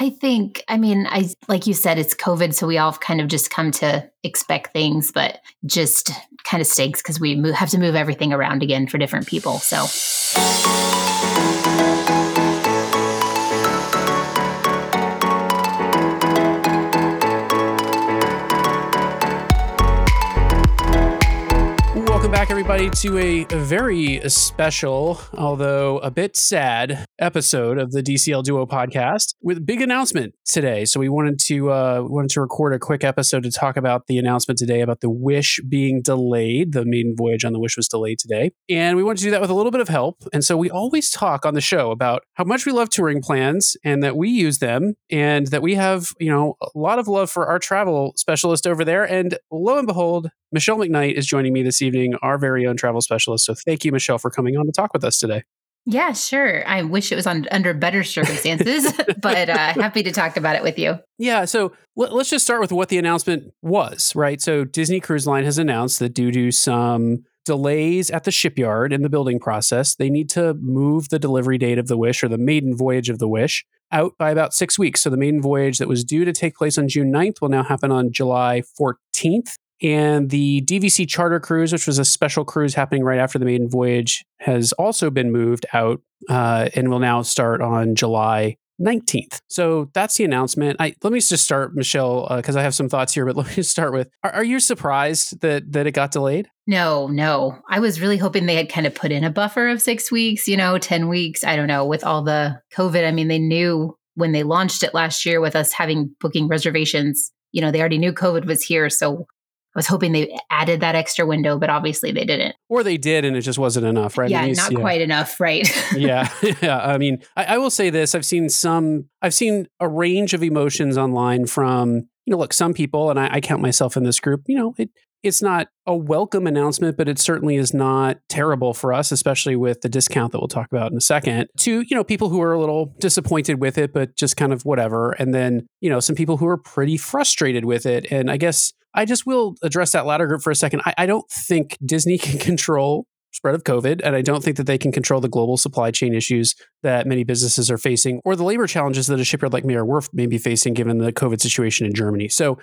I think, I mean, I like you said, it's COVID, so we all kind of just come to expect things, but just kind of stinks because we move, have to move everything around again for different people. So. Back, everybody, to a very special, although a bit sad episode of the DCL Duo podcast with a big announcement today. So we wanted to uh, wanted to record a quick episode to talk about the announcement today about the Wish being delayed. The maiden voyage on the Wish was delayed today, and we wanted to do that with a little bit of help. And so we always talk on the show about how much we love touring plans and that we use them, and that we have you know a lot of love for our travel specialist over there. And lo and behold, Michelle McKnight is joining me this evening, our very own travel specialist. So thank you, Michelle, for coming on to talk with us today. Yeah, sure. I wish it was on under better circumstances, but uh, happy to talk about it with you. Yeah. So let, us just start with what the announcement was, right? So Disney Cruise Line has announced that due to some delays at the shipyard in the building process, they need to move the delivery date of the Wish or the maiden voyage of the Wish out by about six weeks. So the maiden voyage that was due to take place on June 9th will now happen on July 14th. And the DVC charter cruise, which was a special cruise happening right after the maiden voyage, has also been moved out uh, and will now start on July 19th. So that's the announcement. I, let me just start, Michelle, because uh, I have some thoughts here. But let me start with: are, are, you surprised that that it got delayed? No, no. I was really hoping they had kind of put in a buffer of six weeks, you know, ten weeks. I don't know. With all the COVID, I mean, they knew when they launched it last year with us having booking reservations. You know, they already knew COVID was here, so was hoping they added that extra window, but obviously they didn't. Or they did, and it just wasn't enough, right? Yeah, not yeah. quite enough, right? yeah, yeah. I mean, I, I, will say this: I've seen some, I've seen a range of emotions online from, you know, look, some people, and I, I count myself in this group. You know, it, it's not a welcome announcement, but it certainly is not terrible for us, especially with the discount that we'll talk about in a second. To, you know, people who are a little disappointed with it, but just kind of whatever. And then, you know, some people who are pretty frustrated with it. And I guess I just will address that latter group for a second. I, I don't think Disney can control spread of COVID. And I don't think that they can control the global supply chain issues that many businesses are facing or the labor challenges that a shipyard like Meyer Werft may be facing given the COVID situation in Germany. So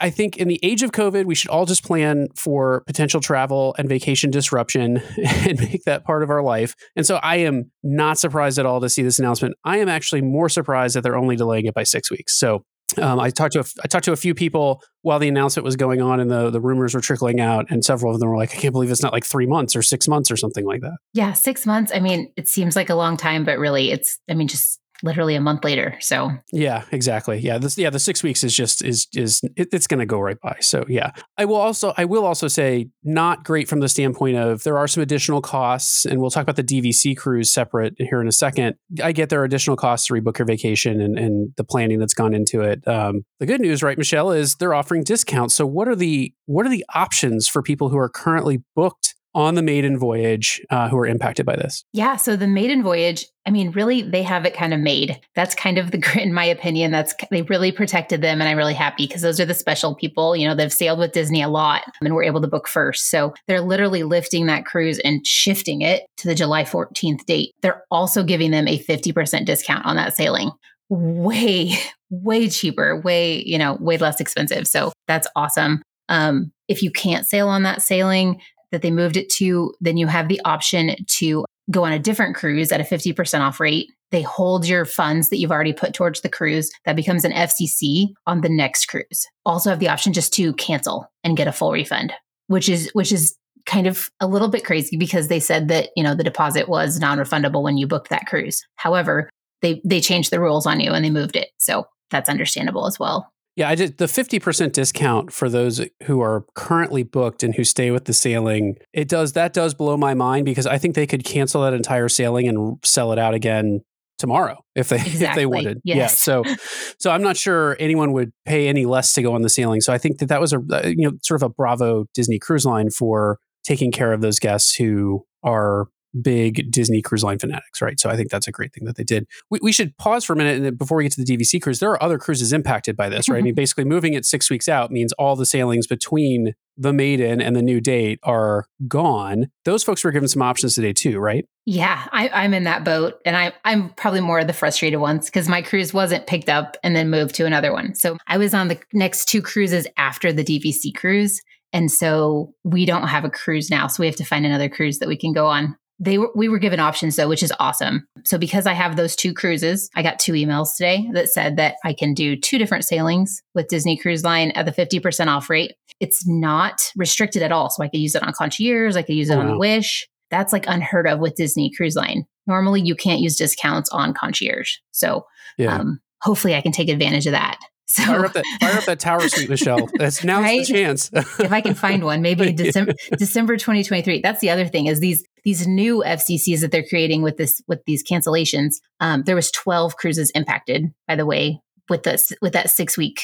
I think in the age of COVID, we should all just plan for potential travel and vacation disruption and make that part of our life. And so I am not surprised at all to see this announcement. I am actually more surprised that they're only delaying it by six weeks. So um, I talked to a, I talked to a few people while the announcement was going on and the the rumors were trickling out, and several of them were like, "I can't believe it's not like three months or six months or something like that." Yeah, six months. I mean, it seems like a long time, but really, it's I mean, just literally a month later. So yeah, exactly. Yeah, this yeah the six weeks is just is is it, it's going to go right by. So yeah, I will also I will also say not great from the standpoint of there are some additional costs, and we'll talk about the DVC cruise separate here in a second. I get there are additional costs to rebook your vacation and and the planning that's gone into it. Um, the good news, right, Michelle, is they're offering discounts. So what are the what are the options for people who are currently booked? On the maiden voyage uh, who are impacted by this? Yeah. So the maiden voyage, I mean, really, they have it kind of made. That's kind of the, in my opinion, that's, they really protected them. And I'm really happy because those are the special people, you know, they've sailed with Disney a lot and were able to book first. So they're literally lifting that cruise and shifting it to the July 14th date. They're also giving them a 50% discount on that sailing. Way, way cheaper, way, you know, way less expensive. So that's awesome. Um, if you can't sail on that sailing, that they moved it to, then you have the option to go on a different cruise at a 50% off rate. They hold your funds that you've already put towards the cruise. That becomes an FCC on the next cruise. Also have the option just to cancel and get a full refund, which is which is kind of a little bit crazy because they said that, you know, the deposit was non-refundable when you booked that cruise. However, they they changed the rules on you and they moved it. So that's understandable as well. Yeah, I did the 50% discount for those who are currently booked and who stay with the sailing. It does that does blow my mind because I think they could cancel that entire sailing and sell it out again tomorrow if they exactly. if they wanted. Yes. Yeah. So so I'm not sure anyone would pay any less to go on the sailing. So I think that that was a uh, you know sort of a bravo Disney Cruise Line for taking care of those guests who are big Disney Cruise Line fanatics, right? So I think that's a great thing that they did. We, we should pause for a minute and before we get to the DVC cruise, there are other cruises impacted by this, right? I mm-hmm. mean, basically moving it six weeks out means all the sailings between the maiden and the new date are gone. Those folks were given some options today too, right? Yeah, I, am in that boat, and I, I'm probably more of the frustrated ones because my cruise wasn't picked up and then moved to another one. So I was on the next two cruises after the DVC cruise, and so we don't have a cruise now. So we have to find another cruise that we can go on. They were, we were given options though, which is awesome. So because I have those two cruises, I got two emails today that said that I can do two different sailings with Disney Cruise Line at the 50% off rate. It's not restricted at all. So I could use it on concierge, I could use it oh, on wow. Wish. That's like unheard of with Disney Cruise Line. Normally you can't use discounts on concierge. So yeah. um, hopefully I can take advantage of that. So fire up that, fire up that tower suite, Michelle. That's now's right? the chance. if I can find one, maybe December December 2023. That's the other thing is these these new FCCs that they're creating with this with these cancellations. Um, there was 12 cruises impacted, by the way, with this with that six week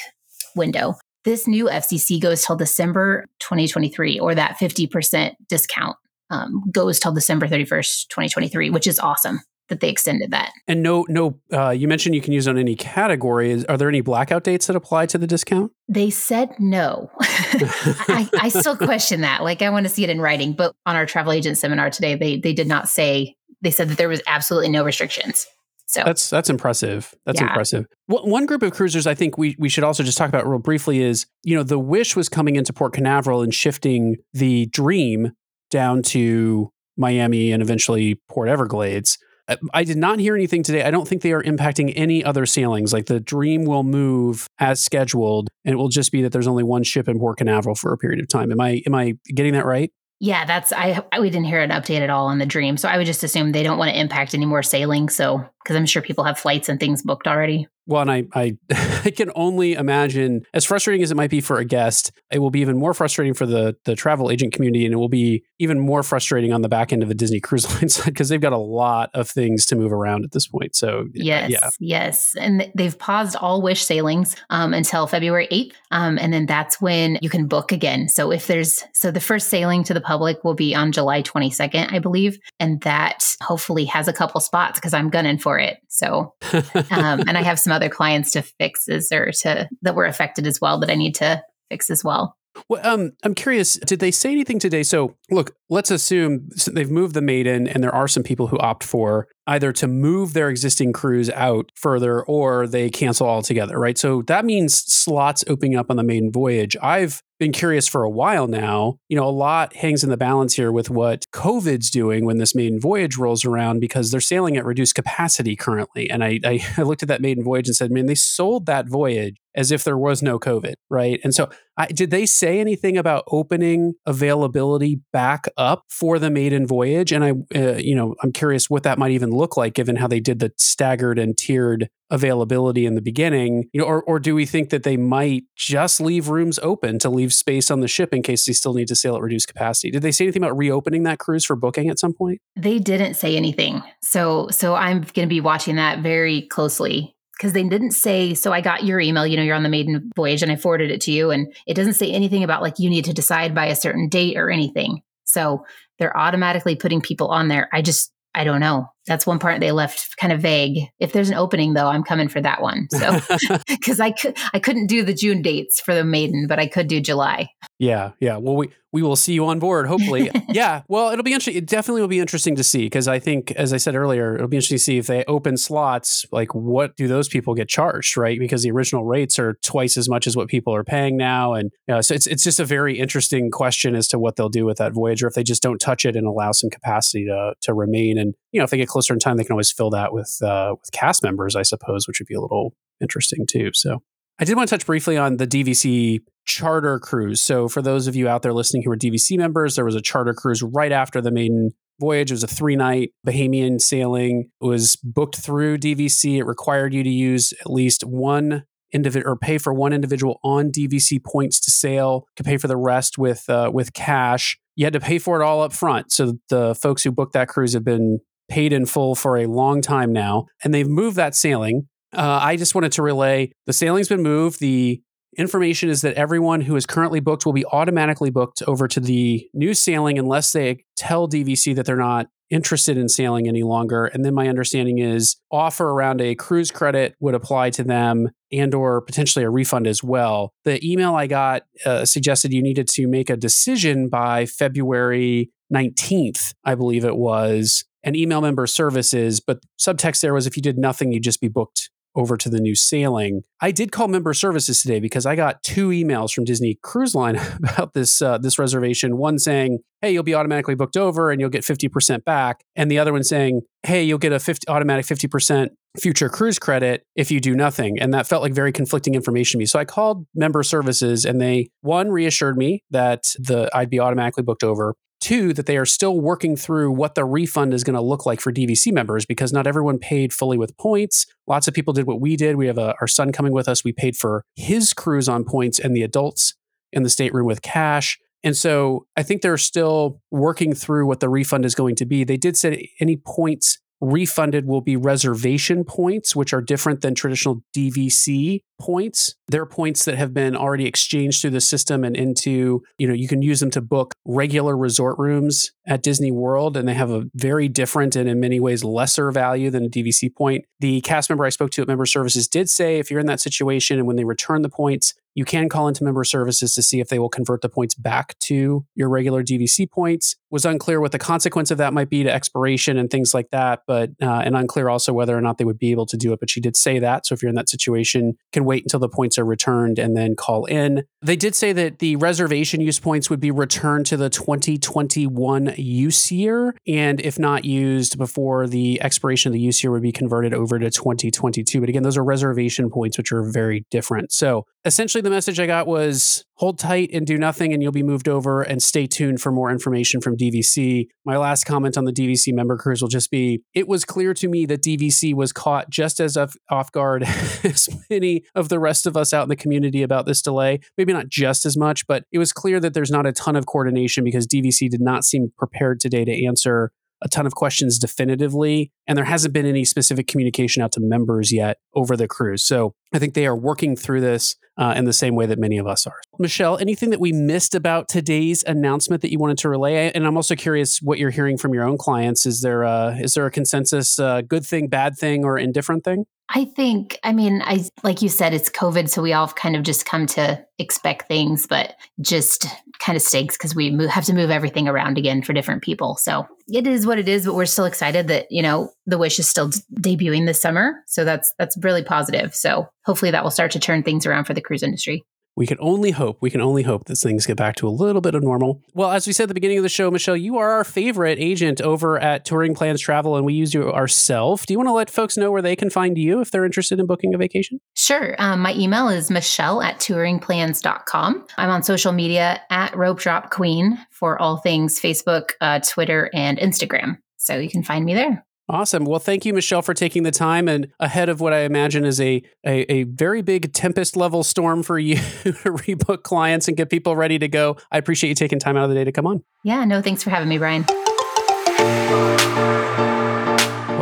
window. This new FCC goes till December 2023, or that 50% discount um, goes till December 31st, 2023, which is awesome that they extended that. And no, no, uh, you mentioned you can use on any category. Are there any blackout dates that apply to the discount? They said no. I, I, still question that. Like, I want to see it in writing. But on our travel agent seminar today, they they did not say. They said that there was absolutely no restrictions. So that's that's impressive. That's yeah. impressive. One group of cruisers I think we we should also just talk about real briefly is you know the Wish was coming into Port Canaveral and shifting the Dream down to Miami and eventually Port Everglades. Uh, I did not hear anything today. I don't think they are impacting any other sailings. Like the Dream will move as scheduled, and it will just be that there's only one ship in Port Canaveral for a period of time. Am I am I getting that right? Yeah, that's I. We didn't hear an update at all on the Dream, so I would just assume they don't want to impact any more sailing. So because I'm sure people have flights and things booked already. Well, and I, I, I can only imagine, as frustrating as it might be for a guest, it will be even more frustrating for the the travel agent community, and it will be even more frustrating on the back end of the Disney Cruise Line side because they've got a lot of things to move around at this point. So yes, yeah. yes, and they've paused all Wish sailings um, until February eighth, um, and then that's when you can book again. So if there's so the first sailing to the public will be on July twenty second, I believe, and that hopefully has a couple spots because I'm gunning for it. So, um, and I have some other clients to fixes or to that were affected as well that I need to fix as well. Well, um, I'm curious. Did they say anything today? So, look, let's assume they've moved the maiden, and there are some people who opt for either to move their existing cruise out further or they cancel altogether, right? So that means slots opening up on the maiden voyage. I've been curious for a while now. You know, a lot hangs in the balance here with what COVID's doing when this maiden voyage rolls around because they're sailing at reduced capacity currently. And I, I, looked at that maiden voyage and said, man, they sold that voyage as if there was no COVID, right? And so, I, did they say anything about opening availability back up for the maiden voyage? And I, uh, you know, I'm curious what that might even look like, given how they did the staggered and tiered availability in the beginning. You know, or or do we think that they might just leave rooms open to leave space on the ship in case they still need to sail at reduced capacity? Did they say anything about reopening that cruise for booking at some point? They didn't say anything. So so I'm going to be watching that very closely because they didn't say so i got your email you know you're on the maiden voyage and i forwarded it to you. And it doesn't say anything about like you need to decide by a certain date or anything. So they're automatically putting people on there. I just i don't know that's one part they left kind of vague if there's an opening though i'm coming for that one so because i could i couldn't do the june dates for the maiden but i could do july yeah yeah well we we will see you on board, hopefully. yeah. Well, it'll be interesting. It definitely will be interesting to see because I think, as I said earlier, it'll be interesting to see if they open slots, like what do those people get charged, right? Because the original rates are twice as much as what people are paying now. And you know, so it's, it's just a very interesting question as to what they'll do with that Voyager if they just don't touch it and allow some capacity to, to remain. And, you know, if they get closer in time, they can always fill that with, uh, with cast members, I suppose, which would be a little interesting too. So I did want to touch briefly on the DVC charter cruise. So, for those of you out there listening who are DVC members, there was a charter cruise right after the maiden voyage. It was a three night Bahamian sailing. It was booked through DVC. It required you to use at least one individual or pay for one individual on DVC points to sail. Could pay for the rest with uh, with cash. You had to pay for it all up front. So the folks who booked that cruise have been paid in full for a long time now, and they've moved that sailing. Uh, I just wanted to relay the sailing's been moved. The information is that everyone who is currently booked will be automatically booked over to the new sailing unless they tell DVC that they're not interested in sailing any longer. And then my understanding is offer around a cruise credit would apply to them and or potentially a refund as well. The email i got uh, suggested you needed to make a decision by february 19th i believe it was and email member services but subtext there was if you did nothing you'd just be booked over to the new sailing. I did call member services today because I got two emails from Disney Cruise Line about this uh, this reservation. One saying, "Hey, you'll be automatically booked over and you'll get 50% back," and the other one saying, "Hey, you'll get a 50, automatic 50% future cruise credit if you do nothing." And that felt like very conflicting information to me. So I called member services and they one reassured me that the I'd be automatically booked over. Two, that they are still working through what the refund is going to look like for DVC members because not everyone paid fully with points. Lots of people did what we did. We have a, our son coming with us. We paid for his cruise on points and the adults in the stateroom with cash. And so I think they're still working through what the refund is going to be. They did say any points refunded will be reservation points, which are different than traditional DVC points. They're points that have been already exchanged through the system and into, you know, you can use them to book regular resort rooms at Disney World. And they have a very different and in many ways lesser value than a DVC point. The cast member I spoke to at Member Services did say if you're in that situation and when they return the points, you can call into member services to see if they will convert the points back to your regular DVC points. Was unclear what the consequence of that might be to expiration and things like that, but uh, and unclear also whether or not they would be able to do it. But she did say that. So if you're in that situation, can wait until the points are returned and then call in. They did say that the reservation use points would be returned to the 2021 use year, and if not used before the expiration of the use year, would be converted over to 2022. But again, those are reservation points, which are very different. So essentially the message I got was hold tight and do nothing, and you'll be moved over. And stay tuned for more information from DVC. My last comment on the DVC member cruise will just be it was clear to me that DVC was caught just as off guard as many of the rest of us out in the community about this delay. Maybe not just as much, but it was clear that there's not a ton of coordination because DVC did not seem prepared today to answer a ton of questions definitively, and there hasn't been any specific communication out to members yet over the cruise. So I think they are working through this uh, in the same way that many of us are. Michelle, anything that we missed about today's announcement that you wanted to relay? And I'm also curious what you're hearing from your own clients. Is there a, is there a consensus, uh, good thing, bad thing, or indifferent thing? I think, I mean, I like you said, it's COVID, so we all kind of just come to expect things, but just kind of stinks because we move, have to move everything around again for different people. So it is what it is, but we're still excited that you know the Wish is still debuting this summer, so that's that's really positive. So hopefully that will start to turn things around for the cruise industry we can only hope, we can only hope that things get back to a little bit of normal. Well, as we said at the beginning of the show, Michelle, you are our favorite agent over at Touring Plans Travel, and we use you ourselves. Do you want to let folks know where they can find you if they're interested in booking a vacation? Sure. Um, my email is michelle at touringplans.com. I'm on social media at Rope Drop Queen for all things Facebook, uh, Twitter, and Instagram. So you can find me there. Awesome. Well, thank you, Michelle, for taking the time and ahead of what I imagine is a, a, a very big tempest level storm for you to rebook clients and get people ready to go. I appreciate you taking time out of the day to come on. Yeah, no, thanks for having me, Brian.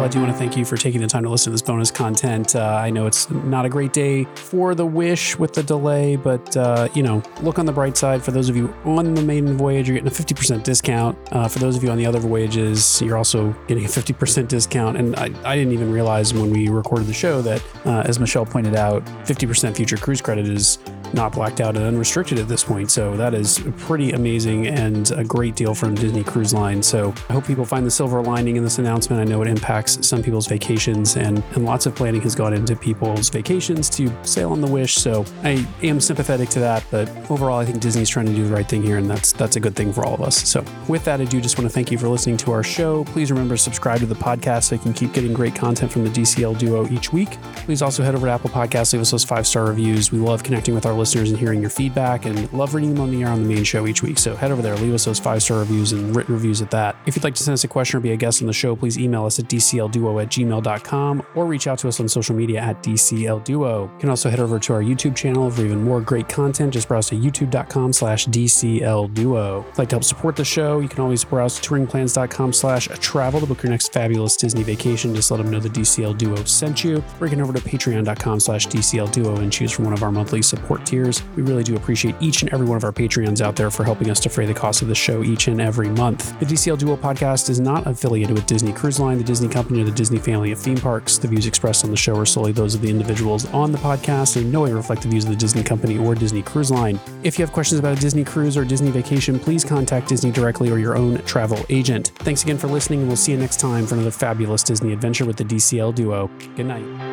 I do want to thank you for taking the time to listen to this bonus content. Uh, I know it's not a great day for the Wish with the delay, but uh, you know, look on the bright side. For those of you on the maiden voyage, you're getting a 50% discount. Uh, for those of you on the other voyages, you're also getting a 50% discount. And I, I didn't even realize when we recorded the show that, uh, as Michelle pointed out, 50% future cruise credit is not blacked out and unrestricted at this point. So that is pretty amazing and a great deal from Disney Cruise Line. So I hope people find the silver lining in this announcement. I know it impacts some people's vacations and, and lots of planning has gone into people's vacations to sail on the Wish. So I am sympathetic to that, but overall, I think Disney's trying to do the right thing here, and that's that's a good thing for all of us. So with that, I do just want to thank you for listening to our show. Please remember to subscribe to the podcast so you can keep getting great content from the DCL duo each week. Please also head over to Apple Podcasts, leave us those five star reviews. We love connecting with our listeners and hearing your feedback and love reading them on the air on the main show each week. So head over there, leave us those five star reviews and written reviews at that. If you'd like to send us a question or be a guest on the show, please email us at dclduo at gmail.com or reach out to us on social media at dclduo. You can also head over to our YouTube channel for even more great content. Just browse to youtube.com slash dclduo. If you'd like to help support the show, you can always browse to touringplans.com slash travel to book your next fabulous Disney vacation. Just let them know the DCL Duo sent you. Can over to patreon.com slash DCL Duo and choose from one of our monthly support tiers tiers. We really do appreciate each and every one of our Patreons out there for helping us defray the cost of the show each and every month. The DCL Duo podcast is not affiliated with Disney Cruise Line, the Disney Company, or the Disney family of theme parks. The views expressed on the show are solely those of the individuals on the podcast and in no way reflect the views of the Disney Company or Disney Cruise Line. If you have questions about a Disney cruise or Disney vacation, please contact Disney directly or your own travel agent. Thanks again for listening, and we'll see you next time for another fabulous Disney adventure with the DCL Duo. Good night.